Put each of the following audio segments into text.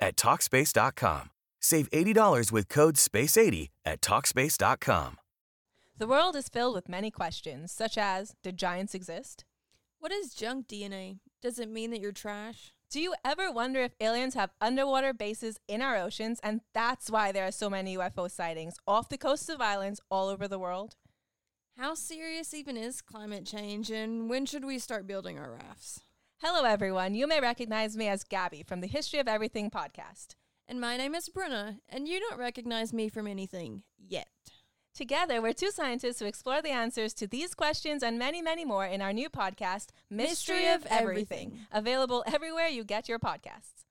at Talkspace.com. Save $80 with code SPACE80 at Talkspace.com. The world is filled with many questions, such as Did giants exist? What is junk DNA? Does it mean that you're trash? Do you ever wonder if aliens have underwater bases in our oceans and that's why there are so many UFO sightings off the coasts of islands all over the world? How serious even is climate change, and when should we start building our rafts? Hello, everyone. You may recognize me as Gabby from the History of Everything podcast. And my name is Bruna, and you don't recognize me from anything yet. Together, we're two scientists who explore the answers to these questions and many, many more in our new podcast, Mystery, Mystery of of Everything, Everything. available everywhere you get your podcasts.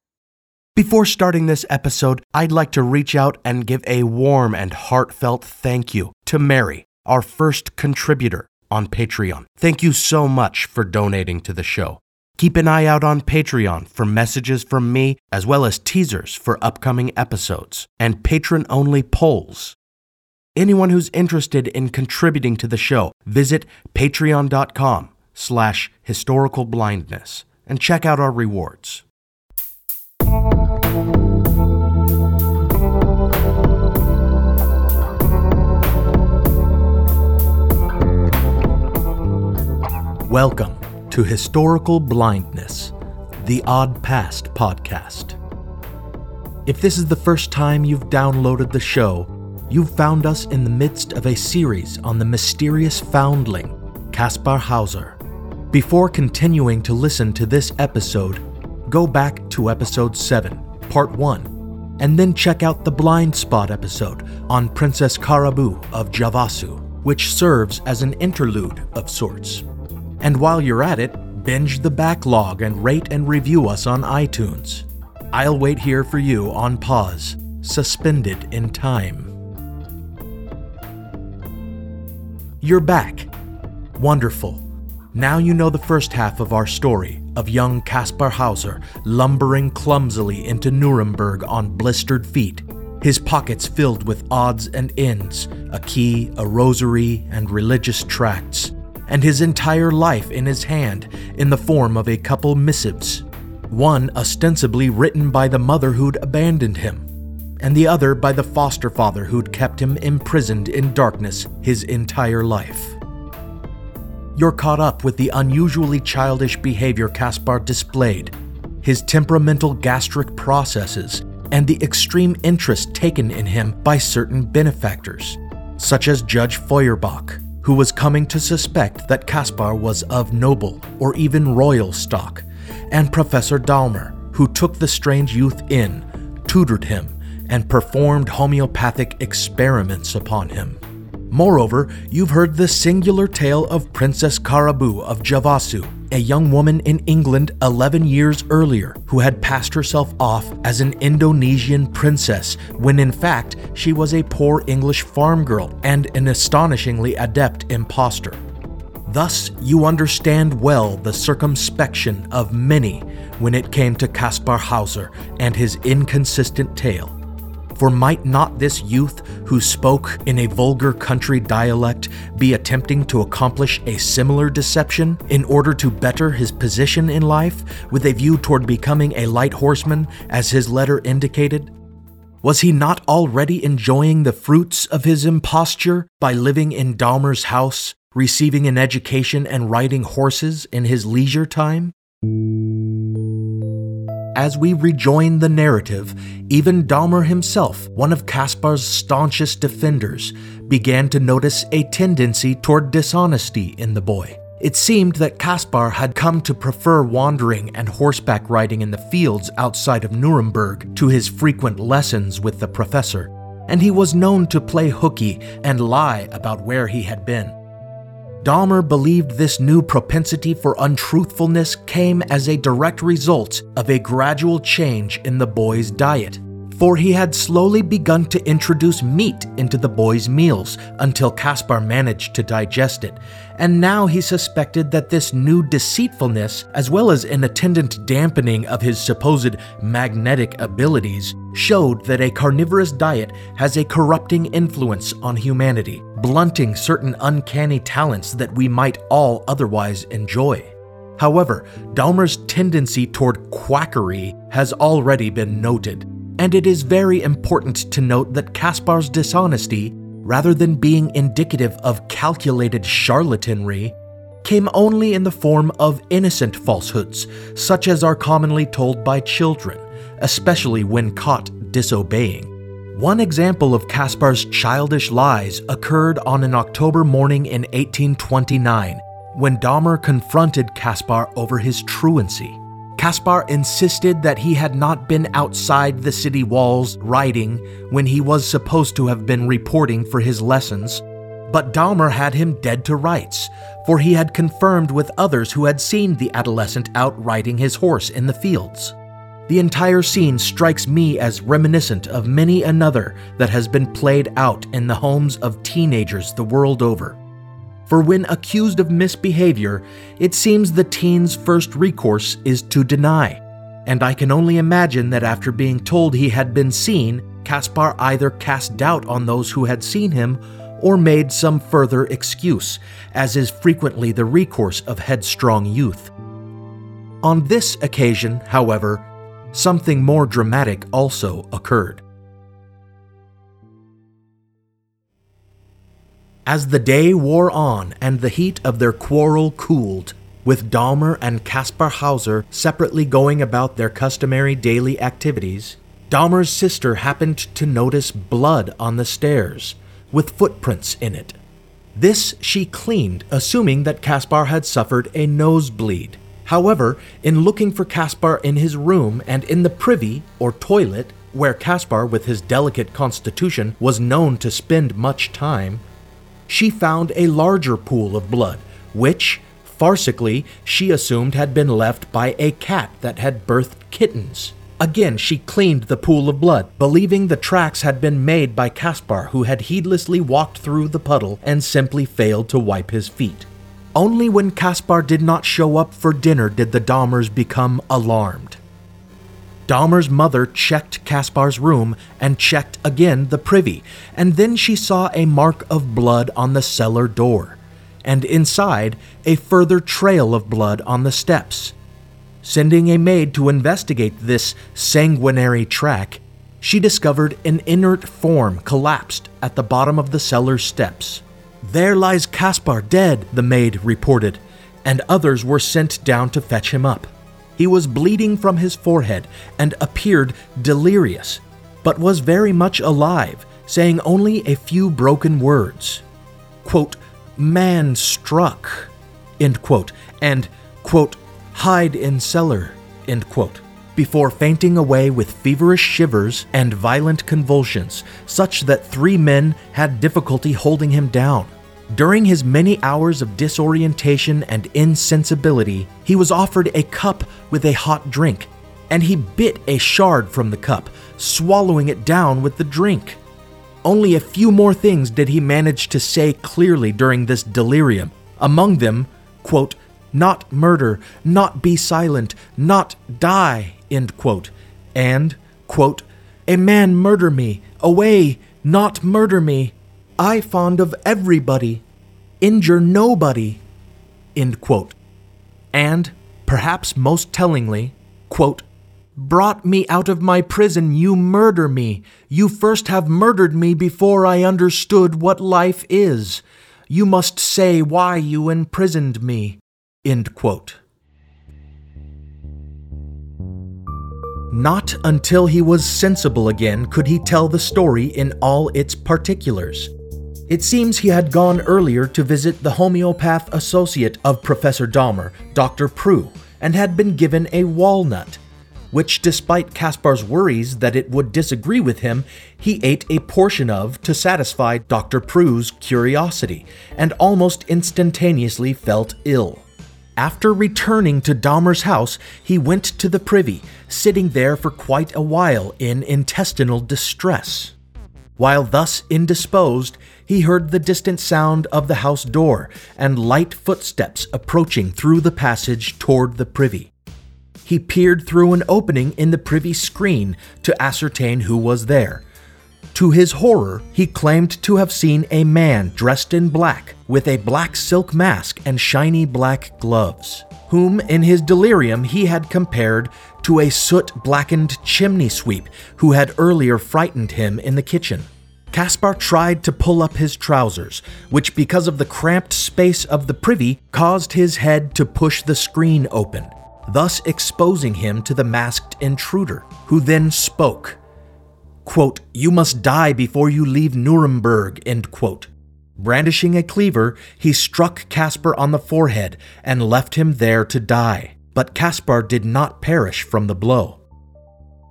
Before starting this episode, I'd like to reach out and give a warm and heartfelt thank you to Mary, our first contributor on Patreon. Thank you so much for donating to the show. Keep an eye out on Patreon for messages from me, as well as teasers for upcoming episodes and patron only polls. Anyone who's interested in contributing to the show, visit patreon.com slash historical blindness and check out our rewards. Welcome to Historical Blindness, the Odd Past podcast. If this is the first time you've downloaded the show, you've found us in the midst of a series on the mysterious foundling, Kaspar Hauser. Before continuing to listen to this episode, go back to episode 7, part 1, and then check out the blind spot episode on Princess Caraboo of Javasu, which serves as an interlude of sorts. And while you're at it, binge the backlog and rate and review us on iTunes. I'll wait here for you on pause, suspended in time. You're back. Wonderful. Now you know the first half of our story of young Kaspar Hauser lumbering clumsily into Nuremberg on blistered feet, his pockets filled with odds and ends, a key, a rosary, and religious tracts, and his entire life in his hand in the form of a couple missives, one ostensibly written by the mother who'd abandoned him, and the other by the foster father who'd kept him imprisoned in darkness his entire life. You're caught up with the unusually childish behavior Kaspar displayed, his temperamental gastric processes, and the extreme interest taken in him by certain benefactors, such as Judge Feuerbach, who was coming to suspect that Kaspar was of noble or even royal stock, and Professor Daumer, who took the strange youth in, tutored him, and performed homeopathic experiments upon him. Moreover, you've heard the singular tale of Princess Caraboo of Javasu, a young woman in England 11 years earlier who had passed herself off as an Indonesian princess when in fact she was a poor English farm girl and an astonishingly adept impostor. Thus, you understand well the circumspection of many when it came to Kaspar Hauser and his inconsistent tale. For might not this youth, who spoke in a vulgar country dialect, be attempting to accomplish a similar deception in order to better his position in life, with a view toward becoming a light horseman, as his letter indicated? Was he not already enjoying the fruits of his imposture by living in Daumer's house, receiving an education and riding horses in his leisure time? As we rejoin the narrative, even Daumer himself, one of Kaspar's staunchest defenders, began to notice a tendency toward dishonesty in the boy. It seemed that Kaspar had come to prefer wandering and horseback riding in the fields outside of Nuremberg to his frequent lessons with the professor, and he was known to play hooky and lie about where he had been. Daumer believed this new propensity for untruthfulness came as a direct result of a gradual change in the boy's diet for he had slowly begun to introduce meat into the boy's meals until Kaspar managed to digest it, and now he suspected that this new deceitfulness, as well as an attendant dampening of his supposed magnetic abilities, showed that a carnivorous diet has a corrupting influence on humanity, blunting certain uncanny talents that we might all otherwise enjoy. However, Daumer's tendency toward quackery has already been noted and it is very important to note that Kaspar's dishonesty, rather than being indicative of calculated charlatanry, came only in the form of innocent falsehoods, such as are commonly told by children, especially when caught disobeying. One example of Kaspar's childish lies occurred on an October morning in 1829 when Daumer confronted Kaspar over his truancy. Kaspar insisted that he had not been outside the city walls riding when he was supposed to have been reporting for his lessons, but Daumer had him dead to rights, for he had confirmed with others who had seen the adolescent out riding his horse in the fields. The entire scene strikes me as reminiscent of many another that has been played out in the homes of teenagers the world over for when accused of misbehavior, it seems the teen's first recourse is to deny. And I can only imagine that after being told he had been seen, Kaspar either cast doubt on those who had seen him or made some further excuse, as is frequently the recourse of headstrong youth. On this occasion, however, something more dramatic also occurred. As the day wore on and the heat of their quarrel cooled, with Daumer and Kaspar Hauser separately going about their customary daily activities, Daumer's sister happened to notice blood on the stairs, with footprints in it. This she cleaned, assuming that Kaspar had suffered a nosebleed. However, in looking for Kaspar in his room and in the privy, or toilet, where Kaspar, with his delicate constitution, was known to spend much time, she found a larger pool of blood, which, farcically, she assumed had been left by a cat that had birthed kittens. Again, she cleaned the pool of blood, believing the tracks had been made by Kaspar, who had heedlessly walked through the puddle and simply failed to wipe his feet. Only when Kaspar did not show up for dinner did the Daumers become alarmed. Daumer's mother checked Kaspar's room and checked again the privy, and then she saw a mark of blood on the cellar door, and inside a further trail of blood on the steps. Sending a maid to investigate this sanguinary track, she discovered an inert form collapsed at the bottom of the cellar steps. There lies Kaspar dead, the maid reported, and others were sent down to fetch him up. He was bleeding from his forehead and appeared delirious, but was very much alive, saying only a few broken words. Quote, man struck, end quote, and, quote, hide in cellar, end quote, before fainting away with feverish shivers and violent convulsions, such that three men had difficulty holding him down. During his many hours of disorientation and insensibility, he was offered a cup with a hot drink, and he bit a shard from the cup, swallowing it down with the drink. Only a few more things did he manage to say clearly during this delirium. Among them, quote, not murder, not be silent, not die, end quote, and, quote, a man murder me, away, not murder me, I fond of everybody, injure nobody, end quote. And, perhaps most tellingly, quote, brought me out of my prison, you murder me. You first have murdered me before I understood what life is. You must say why you imprisoned me. End quote. Not until he was sensible again could he tell the story in all its particulars. It seems he had gone earlier to visit the homeopath associate of Professor Daumer, Dr. Prue, and had been given a walnut, which, despite Kaspar's worries that it would disagree with him, he ate a portion of to satisfy Dr. Prue's curiosity, and almost instantaneously felt ill. After returning to Daumer's house, he went to the privy, sitting there for quite a while in intestinal distress. While thus indisposed, he heard the distant sound of the house door and light footsteps approaching through the passage toward the privy. He peered through an opening in the privy screen to ascertain who was there. To his horror, he claimed to have seen a man dressed in black with a black silk mask and shiny black gloves, whom in his delirium he had compared to a soot blackened chimney sweep who had earlier frightened him in the kitchen. Kaspar tried to pull up his trousers, which, because of the cramped space of the privy, caused his head to push the screen open, thus exposing him to the masked intruder, who then spoke. Quote, You must die before you leave Nuremberg, end quote. Brandishing a cleaver, he struck Kaspar on the forehead and left him there to die. But Kaspar did not perish from the blow.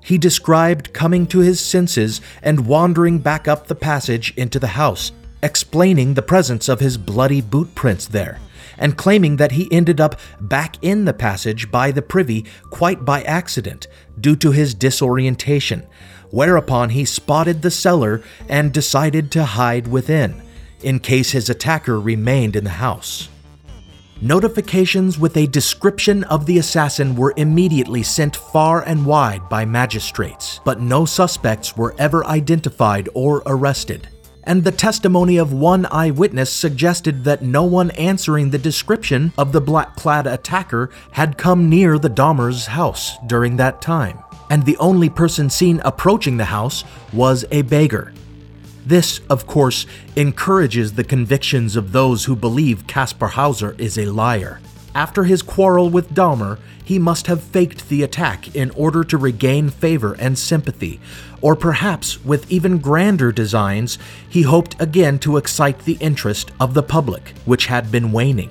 He described coming to his senses and wandering back up the passage into the house, explaining the presence of his bloody boot prints there, and claiming that he ended up back in the passage by the privy quite by accident due to his disorientation, whereupon he spotted the cellar and decided to hide within, in case his attacker remained in the house. Notifications with a description of the assassin were immediately sent far and wide by magistrates, but no suspects were ever identified or arrested. And the testimony of one eyewitness suggested that no one answering the description of the black clad attacker had come near the Daumer's house during that time, and the only person seen approaching the house was a beggar, this, of course, encourages the convictions of those who believe Kaspar Hauser is a liar. After his quarrel with Daumer, he must have faked the attack in order to regain favor and sympathy, or perhaps with even grander designs, he hoped again to excite the interest of the public, which had been waning.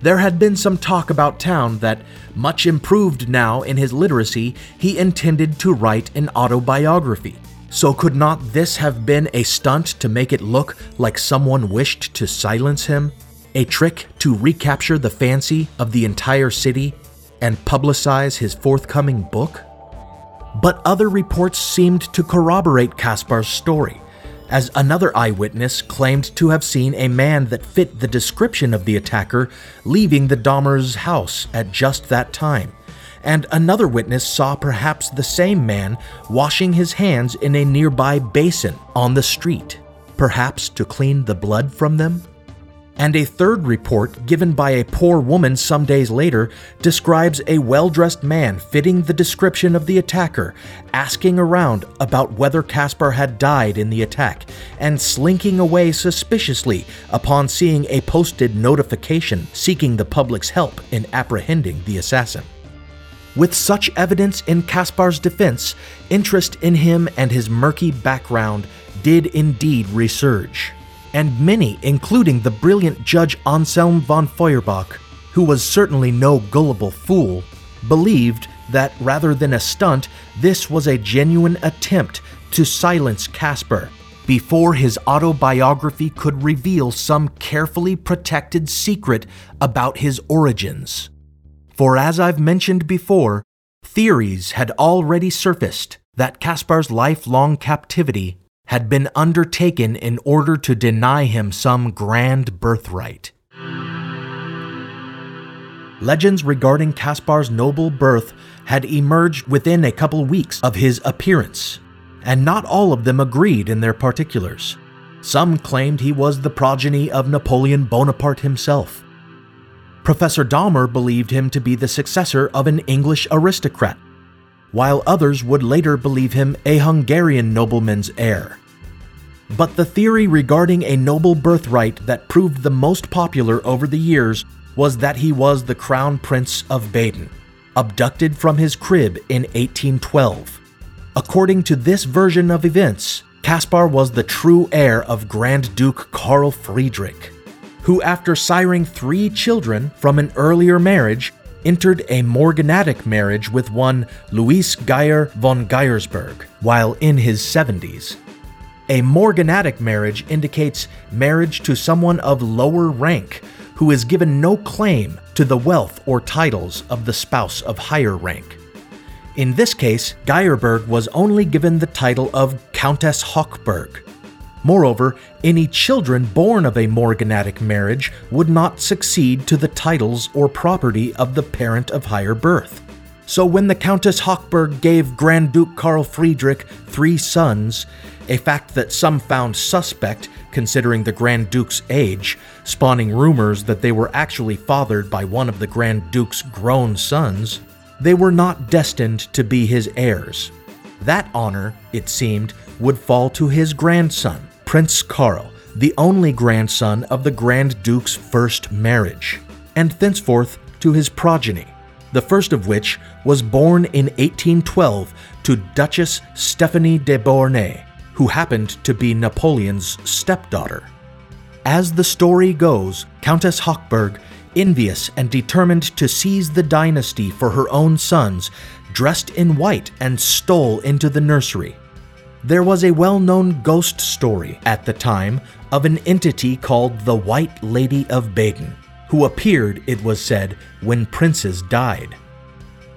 There had been some talk about town that, much improved now in his literacy, he intended to write an autobiography. So, could not this have been a stunt to make it look like someone wished to silence him? A trick to recapture the fancy of the entire city and publicize his forthcoming book? But other reports seemed to corroborate Kaspar's story, as another eyewitness claimed to have seen a man that fit the description of the attacker leaving the Daumer's house at just that time and another witness saw perhaps the same man washing his hands in a nearby basin on the street, perhaps to clean the blood from them. And a third report, given by a poor woman some days later, describes a well dressed man fitting the description of the attacker, asking around about whether Kaspar had died in the attack, and slinking away suspiciously upon seeing a posted notification seeking the public's help in apprehending the assassin. With such evidence in Kaspar's defense, interest in him and his murky background did indeed resurge. And many, including the brilliant Judge Anselm von Feuerbach, who was certainly no gullible fool, believed that rather than a stunt, this was a genuine attempt to silence Kaspar before his autobiography could reveal some carefully protected secret about his origins. For as I've mentioned before, theories had already surfaced that Kaspar's lifelong captivity had been undertaken in order to deny him some grand birthright. Legends regarding Kaspar's noble birth had emerged within a couple weeks of his appearance, and not all of them agreed in their particulars. Some claimed he was the progeny of Napoleon Bonaparte himself, Professor Daumer believed him to be the successor of an English aristocrat, while others would later believe him a Hungarian nobleman's heir. But the theory regarding a noble birthright that proved the most popular over the years was that he was the Crown Prince of Baden. abducted from his crib in 1812. According to this version of events, Kaspar was the true heir of Grand Duke Karl Friedrich, who, after siring three children from an earlier marriage, entered a morganatic marriage with one Louis Geyer von Geyersberg while in his 70s. A morganatic marriage indicates marriage to someone of lower rank who is given no claim to the wealth or titles of the spouse of higher rank. In this case, Geyerberg was only given the title of Countess Hochberg. Moreover, any children born of a morganatic marriage would not succeed to the titles or property of the parent of higher birth. So when the Countess Hochberg gave Grand Duke Karl Friedrich three sons, a fact that some found suspect considering the Grand Duke's age, spawning rumors that they were actually fathered by one of the Grand Duke's grown sons, they were not destined to be his heirs. That honor, it seemed, would fall to his grandson, Prince Karl, the only grandson of the Grand Duke's first marriage, and thenceforth to his progeny, the first of which was born in 1812 to Duchess Stephanie de Beauharnais, who happened to be Napoleon's stepdaughter. As the story goes, Countess Hochberg, envious and determined to seize the dynasty for her own sons, dressed in white and stole into the nursery. There was a well known ghost story at the time of an entity called the White Lady of Baden, who appeared, it was said, when princes died.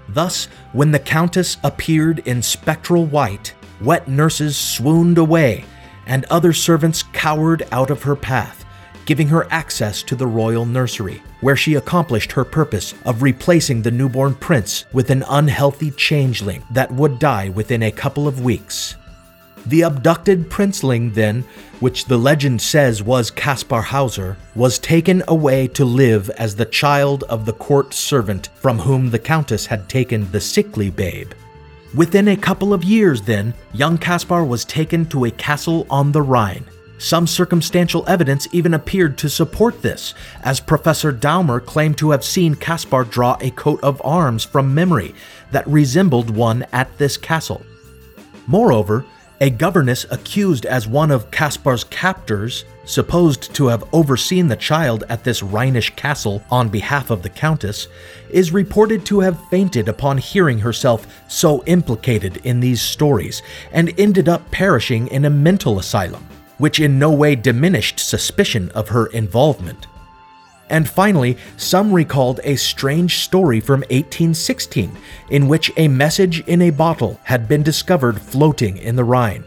Thus, when the Countess appeared in spectral white, wet nurses swooned away, and other servants cowered out of her path, giving her access to the royal nursery, where she accomplished her purpose of replacing the newborn prince with an unhealthy changeling that would die within a couple of weeks. The abducted princeling, then, which the legend says was Kaspar Hauser, was taken away to live as the child of the court servant from whom the countess had taken the sickly babe. Within a couple of years, then, young Kaspar was taken to a castle on the Rhine. Some circumstantial evidence even appeared to support this, as Professor Daumer claimed to have seen Kaspar draw a coat of arms from memory that resembled one at this castle. Moreover, a governess accused as one of Kaspar's captors, supposed to have overseen the child at this Rhinish castle on behalf of the Countess, is reported to have fainted upon hearing herself so implicated in these stories and ended up perishing in a mental asylum, which in no way diminished suspicion of her involvement. And finally, some recalled a strange story from 1816 in which a message in a bottle had been discovered floating in the Rhine.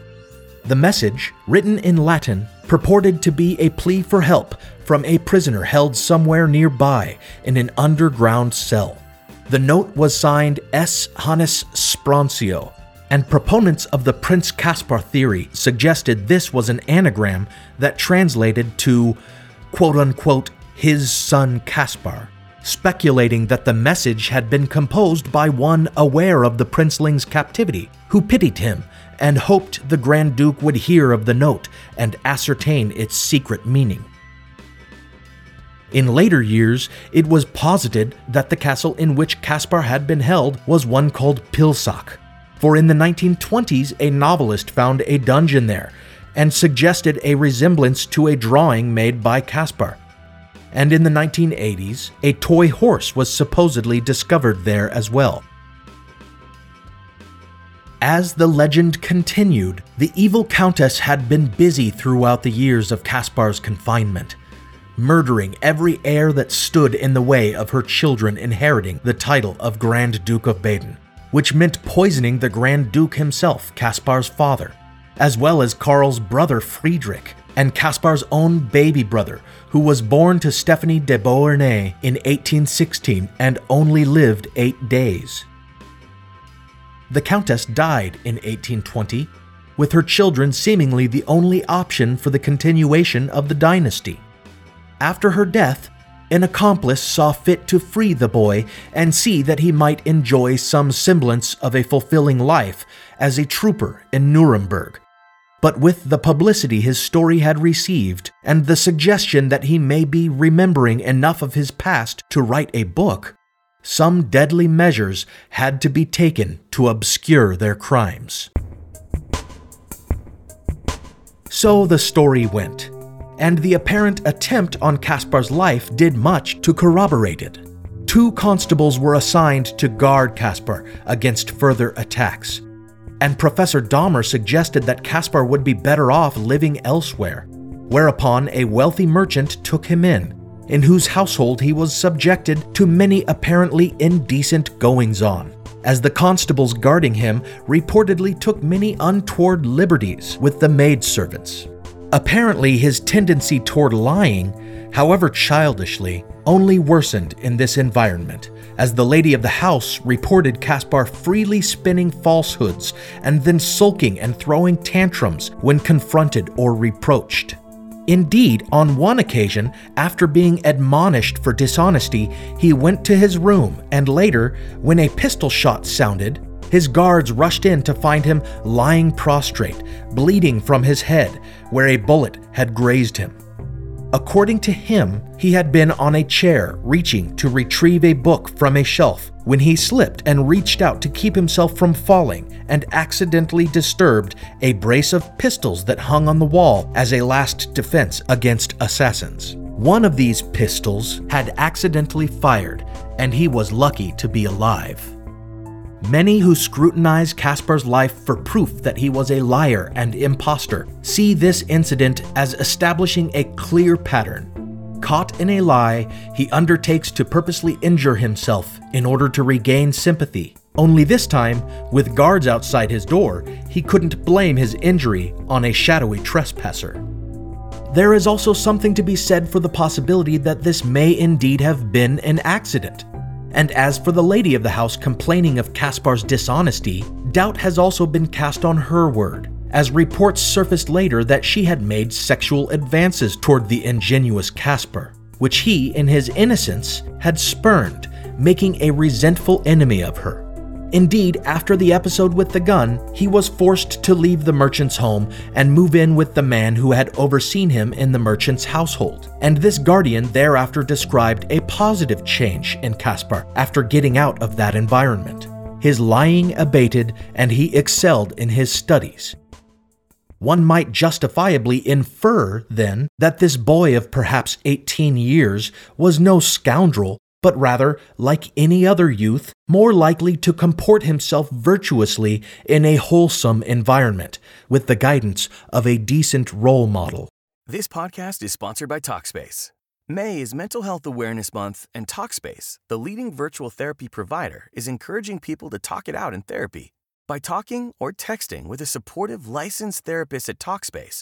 The message, written in Latin, purported to be a plea for help from a prisoner held somewhere nearby in an underground cell. The note was signed S. Hannes Sproncio, and proponents of the Prince Kaspar theory suggested this was an anagram that translated to quote unquote his son Kaspar, speculating that the message had been composed by one aware of the princeling's captivity, who pitied him and hoped the Grand Duke would hear of the note and ascertain its secret meaning. In later years, it was posited that the castle in which Kaspar had been held was one called Pilsach, for in the 1920s a novelist found a dungeon there and suggested a resemblance to a drawing made by Caspar and in the 1980s, a toy horse was supposedly discovered there as well. As the legend continued, the evil countess had been busy throughout the years of Kaspar's confinement, murdering every heir that stood in the way of her children inheriting the title of Grand Duke of Baden, which meant poisoning the Grand Duke himself, Kaspar's father, as well as Karl's brother Friedrich, and Kaspar's own baby brother, who was born to Stephanie de Beauharnais in 1816 and only lived eight days. The Countess died in 1820, with her children seemingly the only option for the continuation of the dynasty. After her death, an accomplice saw fit to free the boy and see that he might enjoy some semblance of a fulfilling life as a trooper in Nuremberg but with the publicity his story had received, and the suggestion that he may be remembering enough of his past to write a book, some deadly measures had to be taken to obscure their crimes. So the story went, and the apparent attempt on Kaspar's life did much to corroborate it. Two constables were assigned to guard Kaspar against further attacks, and Professor Daumer suggested that Kaspar would be better off living elsewhere, whereupon a wealthy merchant took him in, in whose household he was subjected to many apparently indecent goings on as the constables guarding him reportedly took many untoward liberties with the maidservants. Apparently, his tendency toward lying, however childishly, only worsened in this environment, as the lady of the house reported Kaspar freely spinning falsehoods and then sulking and throwing tantrums when confronted or reproached. Indeed, on one occasion, after being admonished for dishonesty, he went to his room, and later, when a pistol shot sounded, his guards rushed in to find him lying prostrate, bleeding from his head, where a bullet had grazed him. According to him, he had been on a chair reaching to retrieve a book from a shelf when he slipped and reached out to keep himself from falling and accidentally disturbed a brace of pistols that hung on the wall as a last defense against assassins. One of these pistols had accidentally fired, and he was lucky to be alive. Many who scrutinize Kaspar's life for proof that he was a liar and impostor see this incident as establishing a clear pattern. Caught in a lie, he undertakes to purposely injure himself in order to regain sympathy. Only this time, with guards outside his door, he couldn't blame his injury on a shadowy trespasser. There is also something to be said for the possibility that this may indeed have been an accident. And as for the lady of the house complaining of Kaspar's dishonesty, doubt has also been cast on her word, as reports surfaced later that she had made sexual advances toward the ingenuous Kaspar, which he, in his innocence, had spurned, making a resentful enemy of her. Indeed, after the episode with the gun, he was forced to leave the merchant's home and move in with the man who had overseen him in the merchant's household. And this guardian thereafter described a positive change in Kaspar after getting out of that environment. His lying abated and he excelled in his studies. One might justifiably infer, then, that this boy of perhaps 18 years was no scoundrel but rather, like any other youth, more likely to comport himself virtuously in a wholesome environment with the guidance of a decent role model. This podcast is sponsored by Talkspace. May is Mental Health Awareness Month, and Talkspace, the leading virtual therapy provider, is encouraging people to talk it out in therapy. By talking or texting with a supportive licensed therapist at Talkspace,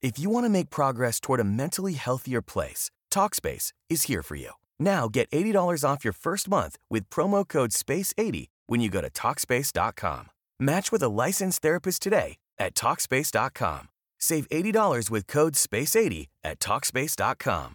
If you want to make progress toward a mentally healthier place, Talkspace is here for you. Now get $80 off your first month with promo code SPACE80 when you go to Talkspace.com. Match with a licensed therapist today at Talkspace.com. Save $80 with code SPACE80 at Talkspace.com.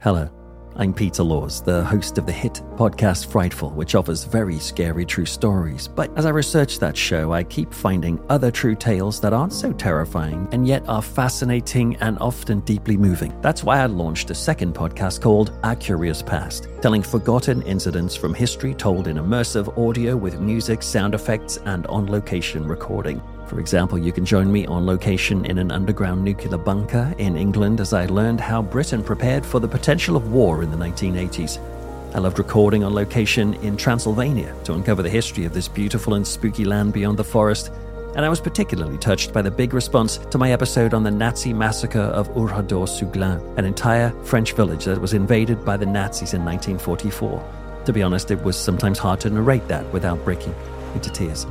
Hello, I'm Peter Laws, the host of the hit podcast Frightful, which offers very scary true stories. But as I research that show, I keep finding other true tales that aren't so terrifying and yet are fascinating and often deeply moving. That's why I launched a second podcast called Our Curious Past, telling forgotten incidents from history told in immersive audio with music, sound effects, and on location recording. For example, you can join me on location in an underground nuclear bunker in England as I learned how Britain prepared for the potential of war in the 1980s. I loved recording on location in Transylvania to uncover the history of this beautiful and spooky land beyond the forest. And I was particularly touched by the big response to my episode on the Nazi massacre of Oradour-sur-Glane, an entire French village that was invaded by the Nazis in 1944. To be honest, it was sometimes hard to narrate that without breaking into tears.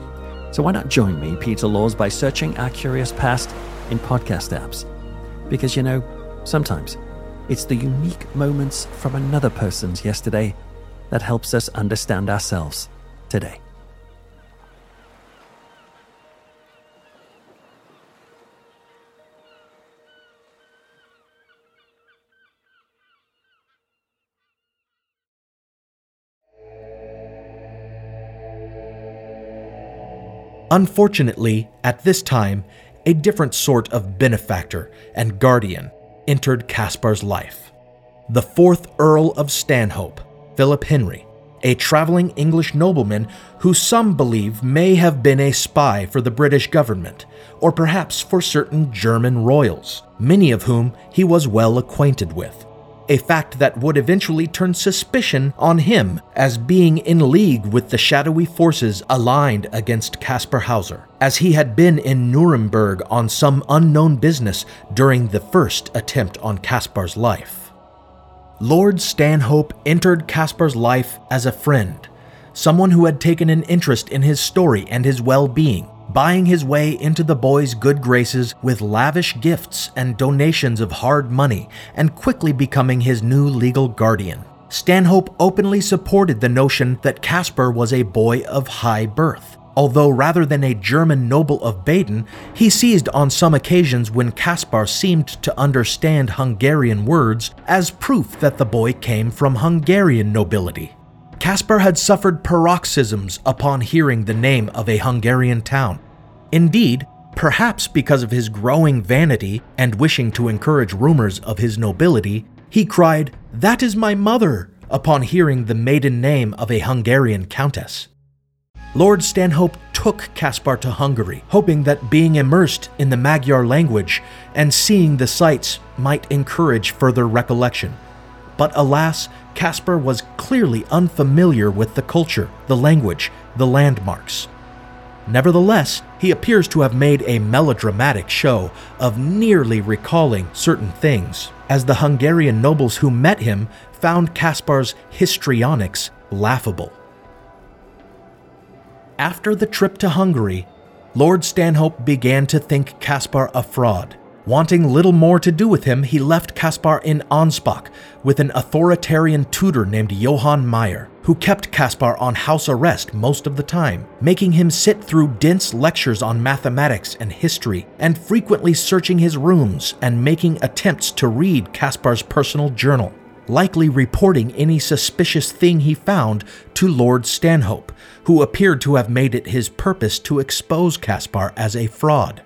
So why not join me, Peter Laws, by searching Our Curious Past in podcast apps? Because you know, sometimes it's the unique moments from another person's yesterday that helps us understand ourselves today. Unfortunately, at this time, a different sort of benefactor and guardian entered Kaspar's life. The fourth Earl of Stanhope, Philip Henry, a traveling English nobleman who some believe may have been a spy for the British government, or perhaps for certain German royals, many of whom he was well acquainted with a fact that would eventually turn suspicion on him as being in league with the shadowy forces aligned against Kaspar Hauser, as he had been in Nuremberg on some unknown business during the first attempt on Kaspar's life. Lord Stanhope entered Kaspar's life as a friend, someone who had taken an interest in his story and his well being, buying his way into the boy's good graces with lavish gifts and donations of hard money, and quickly becoming his new legal guardian. Stanhope openly supported the notion that Kaspar was a boy of high birth. Although rather than a German noble of Baden, he seized on some occasions when Kaspar seemed to understand Hungarian words as proof that the boy came from Hungarian nobility. Kaspar had suffered paroxysms upon hearing the name of a Hungarian town. Indeed, perhaps because of his growing vanity and wishing to encourage rumors of his nobility, he cried, That is my mother, upon hearing the maiden name of a Hungarian countess. Lord Stanhope took Kaspar to Hungary, hoping that being immersed in the Magyar language and seeing the sights might encourage further recollection. But alas, Kaspar was clearly unfamiliar with the culture, the language, the landmarks. Nevertheless, he appears to have made a melodramatic show of nearly recalling certain things, as the Hungarian nobles who met him found Kaspar's histrionics laughable. After the trip to Hungary, Lord Stanhope began to think Kaspar a fraud Wanting little more to do with him, he left Kaspar in Ansbach with an authoritarian tutor named Johann Meyer, who kept Kaspar on house arrest most of the time, making him sit through dense lectures on mathematics and history, and frequently searching his rooms and making attempts to read Kaspar's personal journal, likely reporting any suspicious thing he found to Lord Stanhope, who appeared to have made it his purpose to expose Kaspar as a fraud.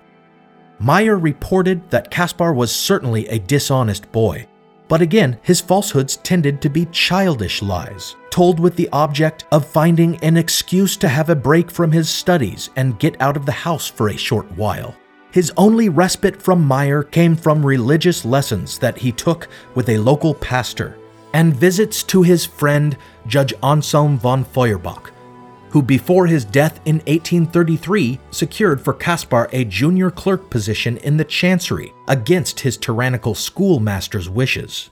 Meyer reported that Kaspar was certainly a dishonest boy, but again, his falsehoods tended to be childish lies, told with the object of finding an excuse to have a break from his studies and get out of the house for a short while. His only respite from Meyer came from religious lessons that he took with a local pastor and visits to his friend Judge Anselm von Feuerbach, who before his death in 1833 secured for Kaspar a junior clerk position in the chancery against his tyrannical schoolmaster's wishes.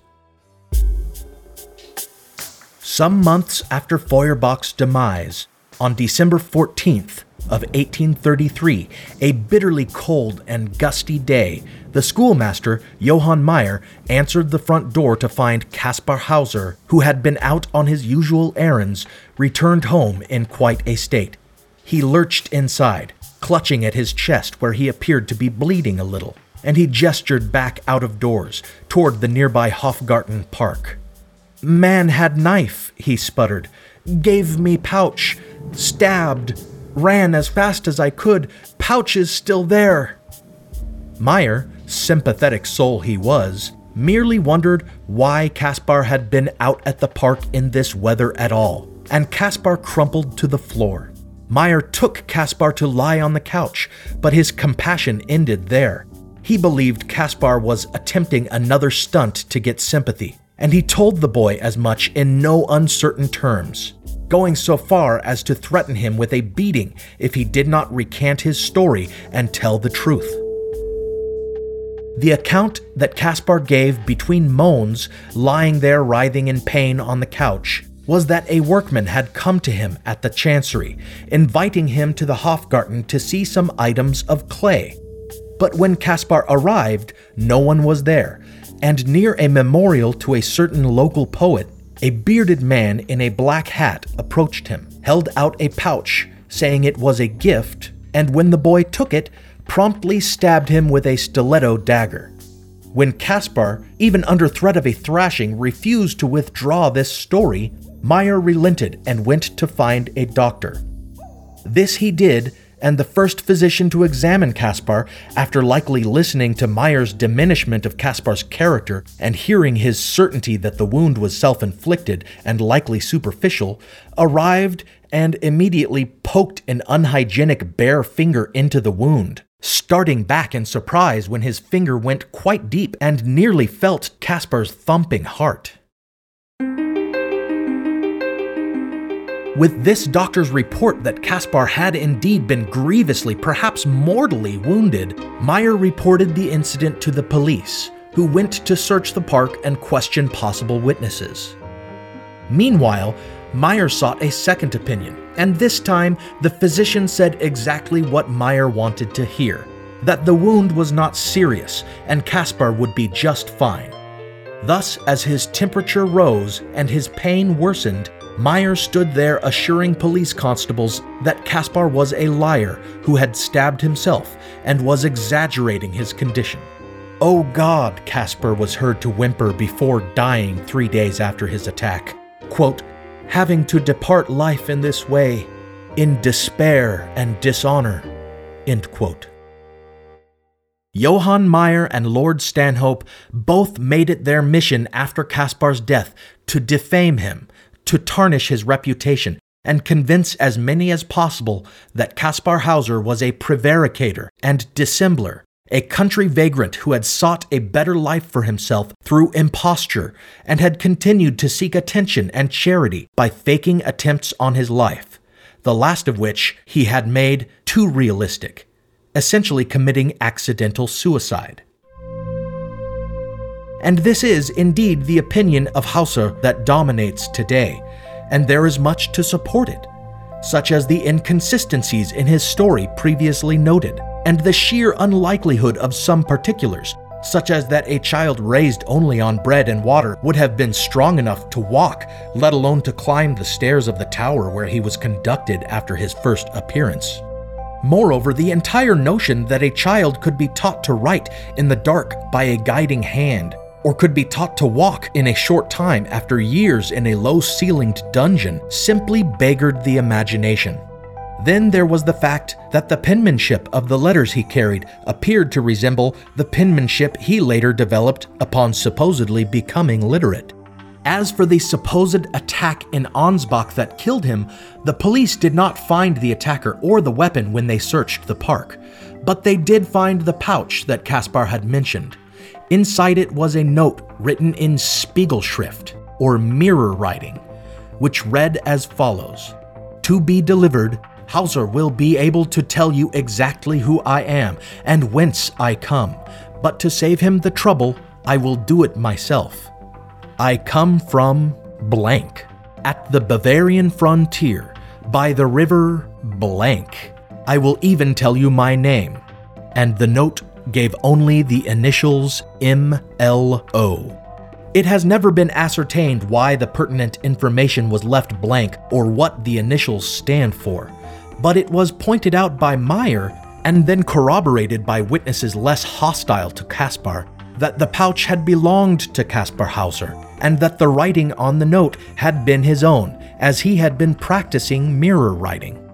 Some months after Feuerbach's demise, on December 14th of 1833, a bitterly cold and gusty day, the schoolmaster, Johann Meyer, answered the front door to find Kaspar Hauser, who had been out on his usual errands, returned home in quite a state. He lurched inside, clutching at his chest where he appeared to be bleeding a little, and he gestured back out of doors toward the nearby Hofgarten Park. Man had knife, he sputtered, gave me pouch, stabbed, ran as fast as I could, pouches still there. Meyer, sympathetic soul he was, merely wondered why Kaspar had been out at the park in this weather at all, and Kaspar crumpled to the floor. Meyer took Kaspar to lie on the couch, but his compassion ended there. He believed Kaspar was attempting another stunt to get sympathy, and he told the boy as much in no uncertain terms, going so far as to threaten him with a beating if he did not recant his story and tell the truth. The account that Kaspar gave between moans, lying there writhing in pain on the couch, was that a workman had come to him at the chancery, inviting him to the Hofgarten to see some items of clay. But when Kaspar arrived, no one was there, and near a memorial to a certain local poet, a bearded man in a black hat approached him, held out a pouch, saying it was a gift, and when the boy took it, promptly stabbed him with a stiletto dagger. When Kaspar, even under threat of a thrashing, refused to withdraw this story, Meyer relented and went to find a doctor. This he did, and the first physician to examine Kaspar, after likely listening to Meyer's diminishment of Kaspar's character and hearing his certainty that the wound was self inflicted and likely superficial, arrived and immediately poked an unhygienic bare finger into the wound, starting back in surprise when his finger went quite deep and nearly felt Kaspar's thumping heart. With this doctor's report that Kaspar had indeed been grievously, perhaps mortally wounded, Meyer reported the incident to the police, who went to search the park and question possible witnesses. Meanwhile, Meyer sought a second opinion, and this time the physician said exactly what Meyer wanted to hear that the wound was not serious and Kaspar would be just fine. Thus, as his temperature rose and his pain worsened, Meyer stood there assuring police constables that Kaspar was a liar who had stabbed himself and was exaggerating his condition. Oh God, Kaspar was heard to whimper before dying three days after his attack. Quote, having to depart life in this way, in despair and dishonor. End quote. Johann Meyer and Lord Stanhope both made it their mission after Kaspar's death to defame him to tarnish his reputation and convince as many as possible that Kaspar Hauser was a prevaricator and dissembler, a country vagrant who had sought a better life for himself through imposture and had continued to seek attention and charity by faking attempts on his life, the last of which he had made too realistic, essentially committing accidental suicide. And this is indeed the opinion of Hauser that dominates today, and there is much to support it, such as the inconsistencies in his story previously noted, and the sheer unlikelihood of some particulars, such as that a child raised only on bread and water would have been strong enough to walk, let alone to climb the stairs of the tower where he was conducted after his first appearance. Moreover, the entire notion that a child could be taught to write in the dark by a guiding hand or could be taught to walk in a short time after years in a low ceilinged dungeon simply beggared the imagination. Then there was the fact that the penmanship of the letters he carried appeared to resemble the penmanship he later developed upon supposedly becoming literate. As for the supposed attack in Ansbach that killed him, the police did not find the attacker or the weapon when they searched the park, but they did find the pouch that Kaspar had mentioned. Inside it was a note written in Spiegelschrift, or mirror writing, which read as follows To be delivered, Hauser will be able to tell you exactly who I am and whence I come, but to save him the trouble, I will do it myself. I come from blank, at the Bavarian frontier, by the river blank. I will even tell you my name. And the note gave only the initials MLO. It has never been ascertained why the pertinent information was left blank or what the initials stand for, but it was pointed out by Meyer and then corroborated by witnesses less hostile to Kaspar that the pouch had belonged to Kaspar Hauser and that the writing on the note had been his own, as he had been practicing mirror writing.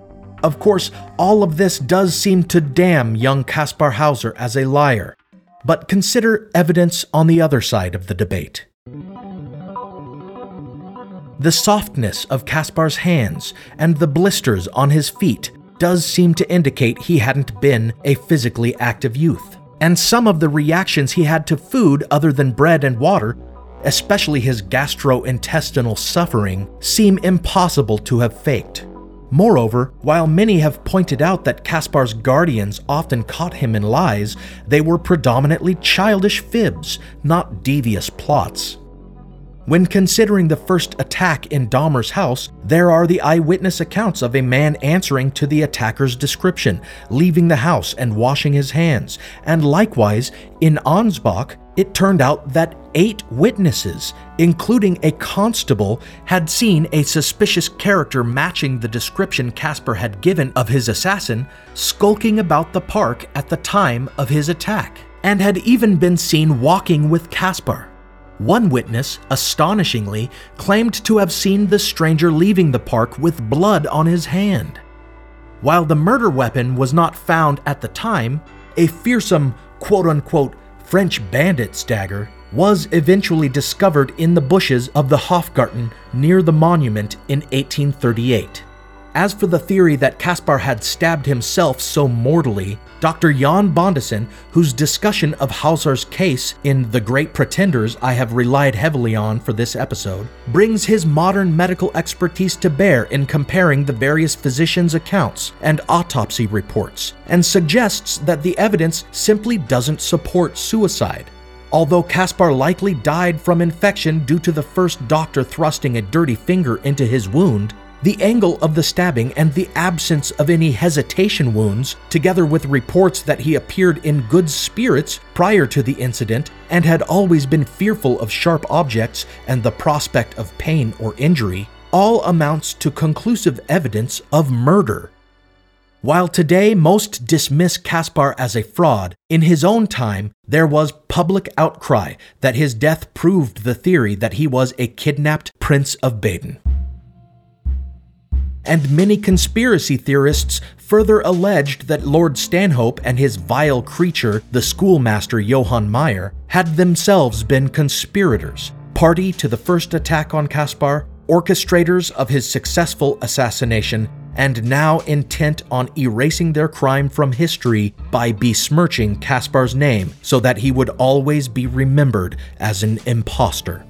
Of course, all of this does seem to damn young Kaspar Hauser as a liar, but consider evidence on the other side of the debate. The softness of Kaspar's hands and the blisters on his feet does seem to indicate he hadn't been a physically active youth. And some of the reactions he had to food other than bread and water, especially his gastrointestinal suffering, seem impossible to have faked. Moreover, while many have pointed out that Kaspar's guardians often caught him in lies, they were predominantly childish fibs, not devious plots. When considering the first attack in Daumer's house, there are the eyewitness accounts of a man answering to the attacker's description, leaving the house and washing his hands, and likewise, in Ansbach, it turned out that eight witnesses, including a constable, had seen a suspicious character matching the description Kaspar had given of his assassin skulking about the park at the time of his attack, and had even been seen walking with Kaspar. One witness, astonishingly, claimed to have seen the stranger leaving the park with blood on his hand. While the murder weapon was not found at the time, a fearsome quote unquote French bandit's dagger was eventually discovered in the bushes of the Hofgarten near the monument in 1838. As for the theory that Kaspar had stabbed himself so mortally, Dr. Jan Bondeson, whose discussion of Hauser's case in The Great Pretenders I have relied heavily on for this episode, brings his modern medical expertise to bear in comparing the various physicians' accounts and autopsy reports, and suggests that the evidence simply doesn't support suicide. Although Kaspar likely died from infection due to the first doctor thrusting a dirty finger into his wound, the angle of the stabbing and the absence of any hesitation wounds, together with reports that he appeared in good spirits prior to the incident and had always been fearful of sharp objects and the prospect of pain or injury, all amounts to conclusive evidence of murder. While today most dismiss Kaspar as a fraud, in his own time there was public outcry that his death proved the theory that he was a kidnapped Prince of Baden and many conspiracy theorists further alleged that Lord Stanhope and his vile creature, the schoolmaster Johann Meyer, had themselves been conspirators, party to the first attack on Kaspar, orchestrators of his successful assassination, and now intent on erasing their crime from history by besmirching Kaspar's name so that he would always be remembered as an impostor.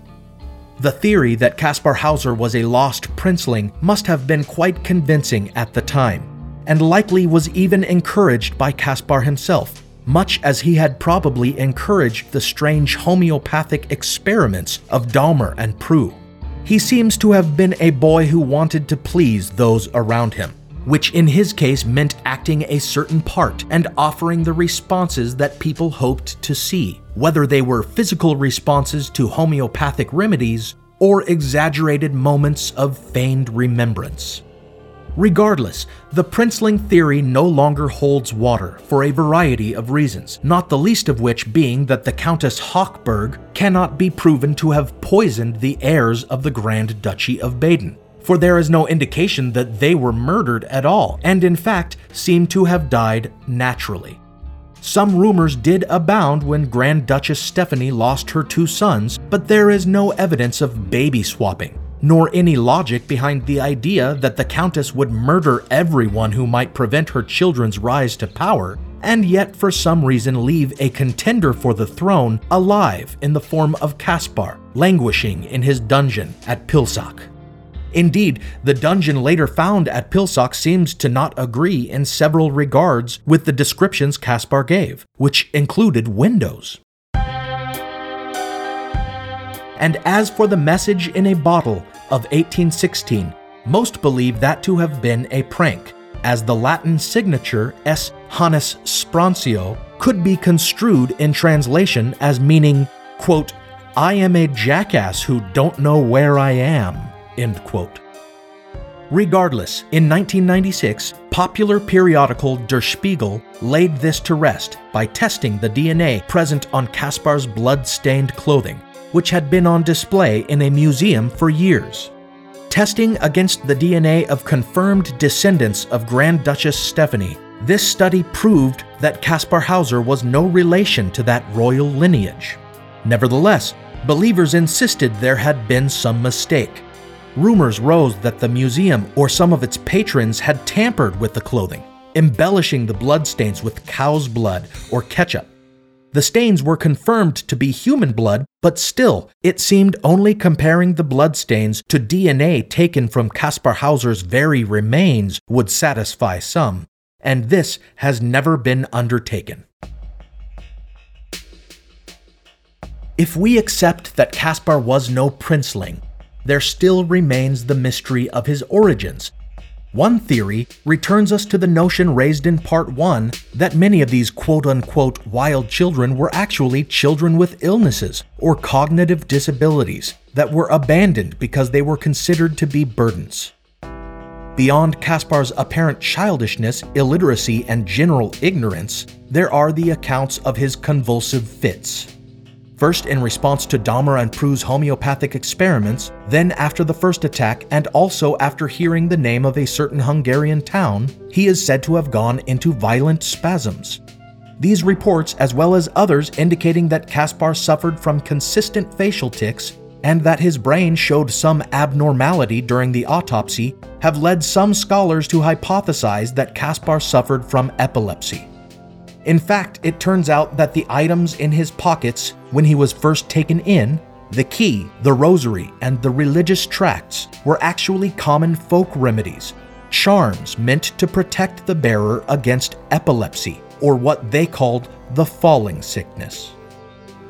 The theory that Kaspar Hauser was a lost princeling must have been quite convincing at the time, and likely was even encouraged by Kaspar himself, much as he had probably encouraged the strange homeopathic experiments of Daumer and Preu. He seems to have been a boy who wanted to please those around him, which in his case meant acting a certain part and offering the responses that people hoped to see whether they were physical responses to homeopathic remedies or exaggerated moments of feigned remembrance. Regardless, the princeling theory no longer holds water for a variety of reasons, not the least of which being that the Countess Hochberg cannot be proven to have poisoned the heirs of the Grand Duchy of Baden, for there is no indication that they were murdered at all, and in fact seem to have died naturally. Some rumors did abound when Grand Duchess Stephanie lost her two sons, but there is no evidence of baby swapping, nor any logic behind the idea that the Countess would murder everyone who might prevent her children's rise to power, and yet for some reason leave a contender for the throne alive in the form of Kaspar, languishing in his dungeon at Pilsach. Indeed, the dungeon later found at Pilsach seems to not agree in several regards with the descriptions Kaspar gave, which included windows. And as for the message in a bottle of 1816, most believe that to have been a prank, as the Latin signature S. Hannes Sprancio could be construed in translation as meaning, quote, I am a jackass who don't know where I am, End quote. Regardless, in 1996, popular periodical Der Spiegel laid this to rest by testing the DNA present on Kaspar's blood-stained clothing, which had been on display in a museum for years. Testing against the DNA of confirmed descendants of Grand Duchess Stephanie, this study proved that Kaspar Hauser was no relation to that royal lineage. Nevertheless, believers insisted there had been some mistake, rumors rose that the museum or some of its patrons had tampered with the clothing, embellishing the bloodstains with cow's blood or ketchup. The stains were confirmed to be human blood, but still, it seemed only comparing the bloodstains to DNA taken from Kaspar Hauser's very remains would satisfy some, and this has never been undertaken. If we accept that Kaspar was no princeling, there still remains the mystery of his origins. One theory returns us to the notion raised in part 1 that many of these quote unquote wild children were actually children with illnesses or cognitive disabilities that were abandoned because they were considered to be burdens. Beyond Kaspar's apparent childishness, illiteracy, and general ignorance, there are the accounts of his convulsive fits. First in response to Daumer and Preu's homeopathic experiments, then after the first attack, and also after hearing the name of a certain Hungarian town, he is said to have gone into violent spasms. These reports, as well as others indicating that Kaspar suffered from consistent facial tics and that his brain showed some abnormality during the autopsy, have led some scholars to hypothesize that Kaspar suffered from epilepsy. In fact, it turns out that the items in his pockets when he was first taken in, the key, the rosary, and the religious tracts, were actually common folk remedies, charms meant to protect the bearer against epilepsy, or what they called the falling sickness.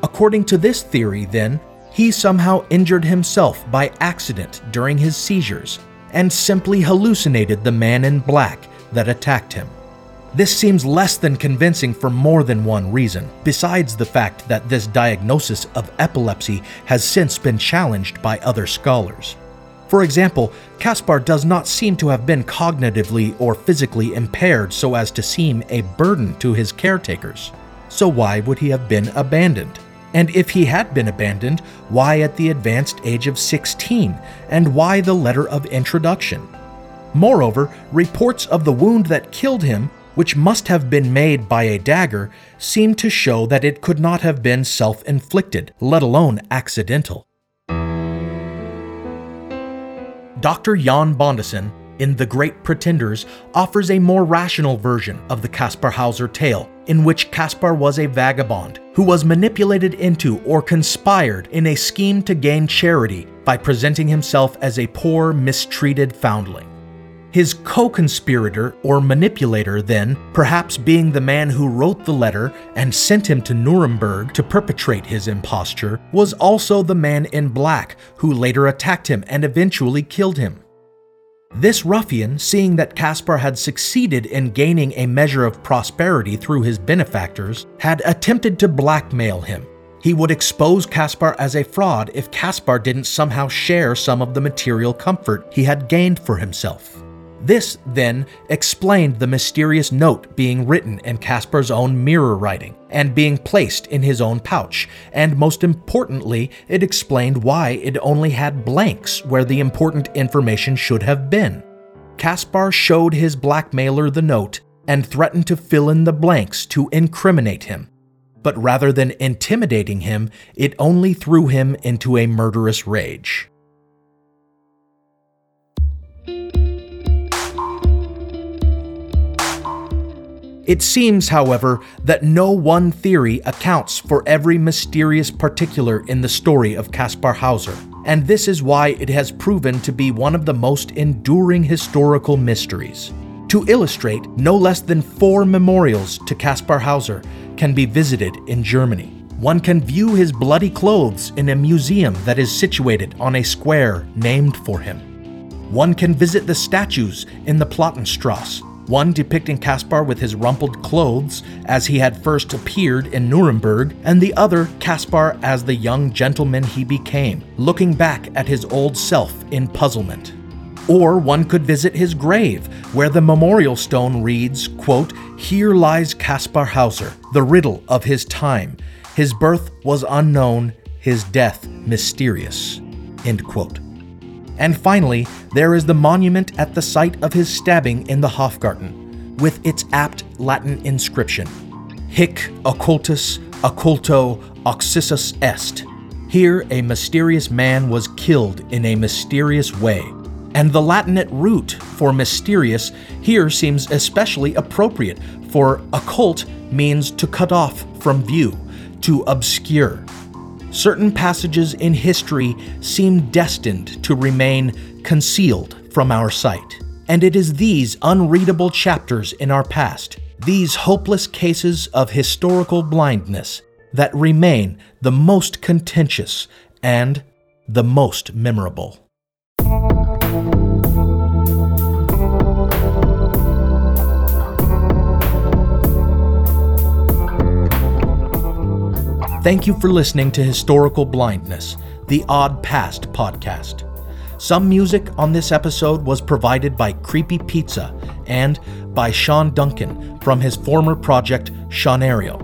According to this theory, then, he somehow injured himself by accident during his seizures and simply hallucinated the man in black that attacked him. This seems less than convincing for more than one reason, besides the fact that this diagnosis of epilepsy has since been challenged by other scholars. For example, Kaspar does not seem to have been cognitively or physically impaired so as to seem a burden to his caretakers. So, why would he have been abandoned? And if he had been abandoned, why at the advanced age of 16? And why the letter of introduction? Moreover, reports of the wound that killed him which must have been made by a dagger, seemed to show that it could not have been self inflicted, let alone accidental. Dr. Jan Bondeson, in The Great Pretenders, offers a more rational version of the Kaspar Hauser tale, in which Kaspar was a vagabond who was manipulated into or conspired in a scheme to gain charity by presenting himself as a poor, mistreated foundling. His co conspirator or manipulator, then, perhaps being the man who wrote the letter and sent him to Nuremberg to perpetrate his imposture, was also the man in black who later attacked him and eventually killed him. This ruffian, seeing that Kaspar had succeeded in gaining a measure of prosperity through his benefactors, had attempted to blackmail him. He would expose Kaspar as a fraud if Kaspar didn't somehow share some of the material comfort he had gained for himself. This, then, explained the mysterious note being written in Kaspar's own mirror writing and being placed in his own pouch, and most importantly, it explained why it only had blanks where the important information should have been. Kaspar showed his blackmailer the note and threatened to fill in the blanks to incriminate him. But rather than intimidating him, it only threw him into a murderous rage. It seems, however, that no one theory accounts for every mysterious particular in the story of Kaspar Hauser, and this is why it has proven to be one of the most enduring historical mysteries. To illustrate, no less than four memorials to Kaspar Hauser can be visited in Germany. One can view his bloody clothes in a museum that is situated on a square named for him. One can visit the statues in the Platenstrasse, one depicting Kaspar with his rumpled clothes as he had first appeared in Nuremberg, and the other Kaspar as the young gentleman he became, looking back at his old self in puzzlement. Or one could visit his grave, where the memorial stone reads, quote, Here lies Kaspar Hauser, the riddle of his time. His birth was unknown, his death mysterious. End quote. And finally, there is the monument at the site of his stabbing in the Hofgarten, with its apt Latin inscription Hic occultus occulto occisus est. Here, a mysterious man was killed in a mysterious way. And the Latinate root for mysterious here seems especially appropriate, for occult means to cut off from view, to obscure certain passages in history seem destined to remain concealed from our sight. And it is these unreadable chapters in our past, these hopeless cases of historical blindness, that remain the most contentious and the most memorable. Thank you for listening to Historical Blindness, the Odd Past podcast. Some music on this episode was provided by Creepy Pizza and by Sean Duncan from his former project, Seanario.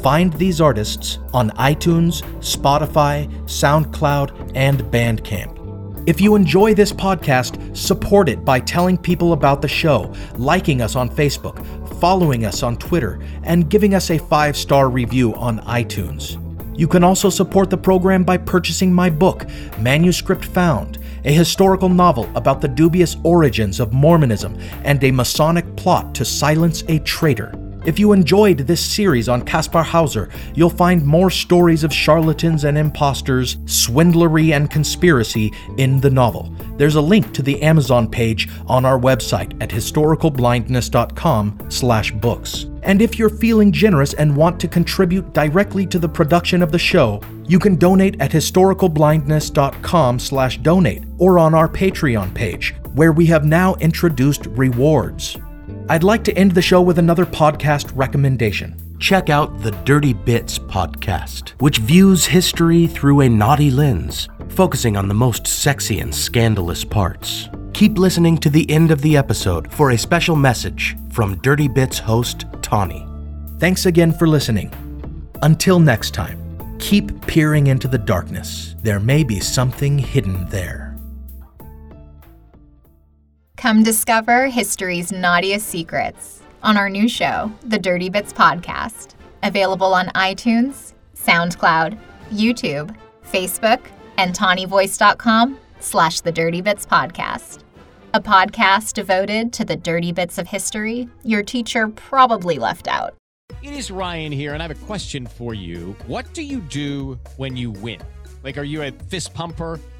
Find these artists on iTunes, Spotify, SoundCloud, and Bandcamp. If you enjoy this podcast, support it by telling people about the show, liking us on Facebook, following us on Twitter, and giving us a five star review on iTunes. You can also support the program by purchasing my book, Manuscript Found, a historical novel about the dubious origins of Mormonism and a Masonic plot to silence a traitor. If you enjoyed this series on Kaspar Hauser, you'll find more stories of charlatans and imposters, swindlery and conspiracy in the novel. There's a link to the Amazon page on our website at historicalblindness.com/books. And if you're feeling generous and want to contribute directly to the production of the show, you can donate at historicalblindness.com/donate or on our Patreon page, where we have now introduced rewards. I'd like to end the show with another podcast recommendation. Check out the Dirty Bits podcast, which views history through a naughty lens, focusing on the most sexy and scandalous parts. Keep listening to the end of the episode for a special message from Dirty Bits host Tawny. Thanks again for listening. Until next time, keep peering into the darkness. There may be something hidden there. Come discover history's naughtiest secrets on our new show, The Dirty Bits Podcast, available on iTunes, SoundCloud, YouTube, Facebook, and TawnyVoice.com slash The Dirty Bits Podcast. A podcast devoted to the dirty bits of history your teacher probably left out. It is Ryan here, and I have a question for you. What do you do when you win? Like, are you a fist pumper?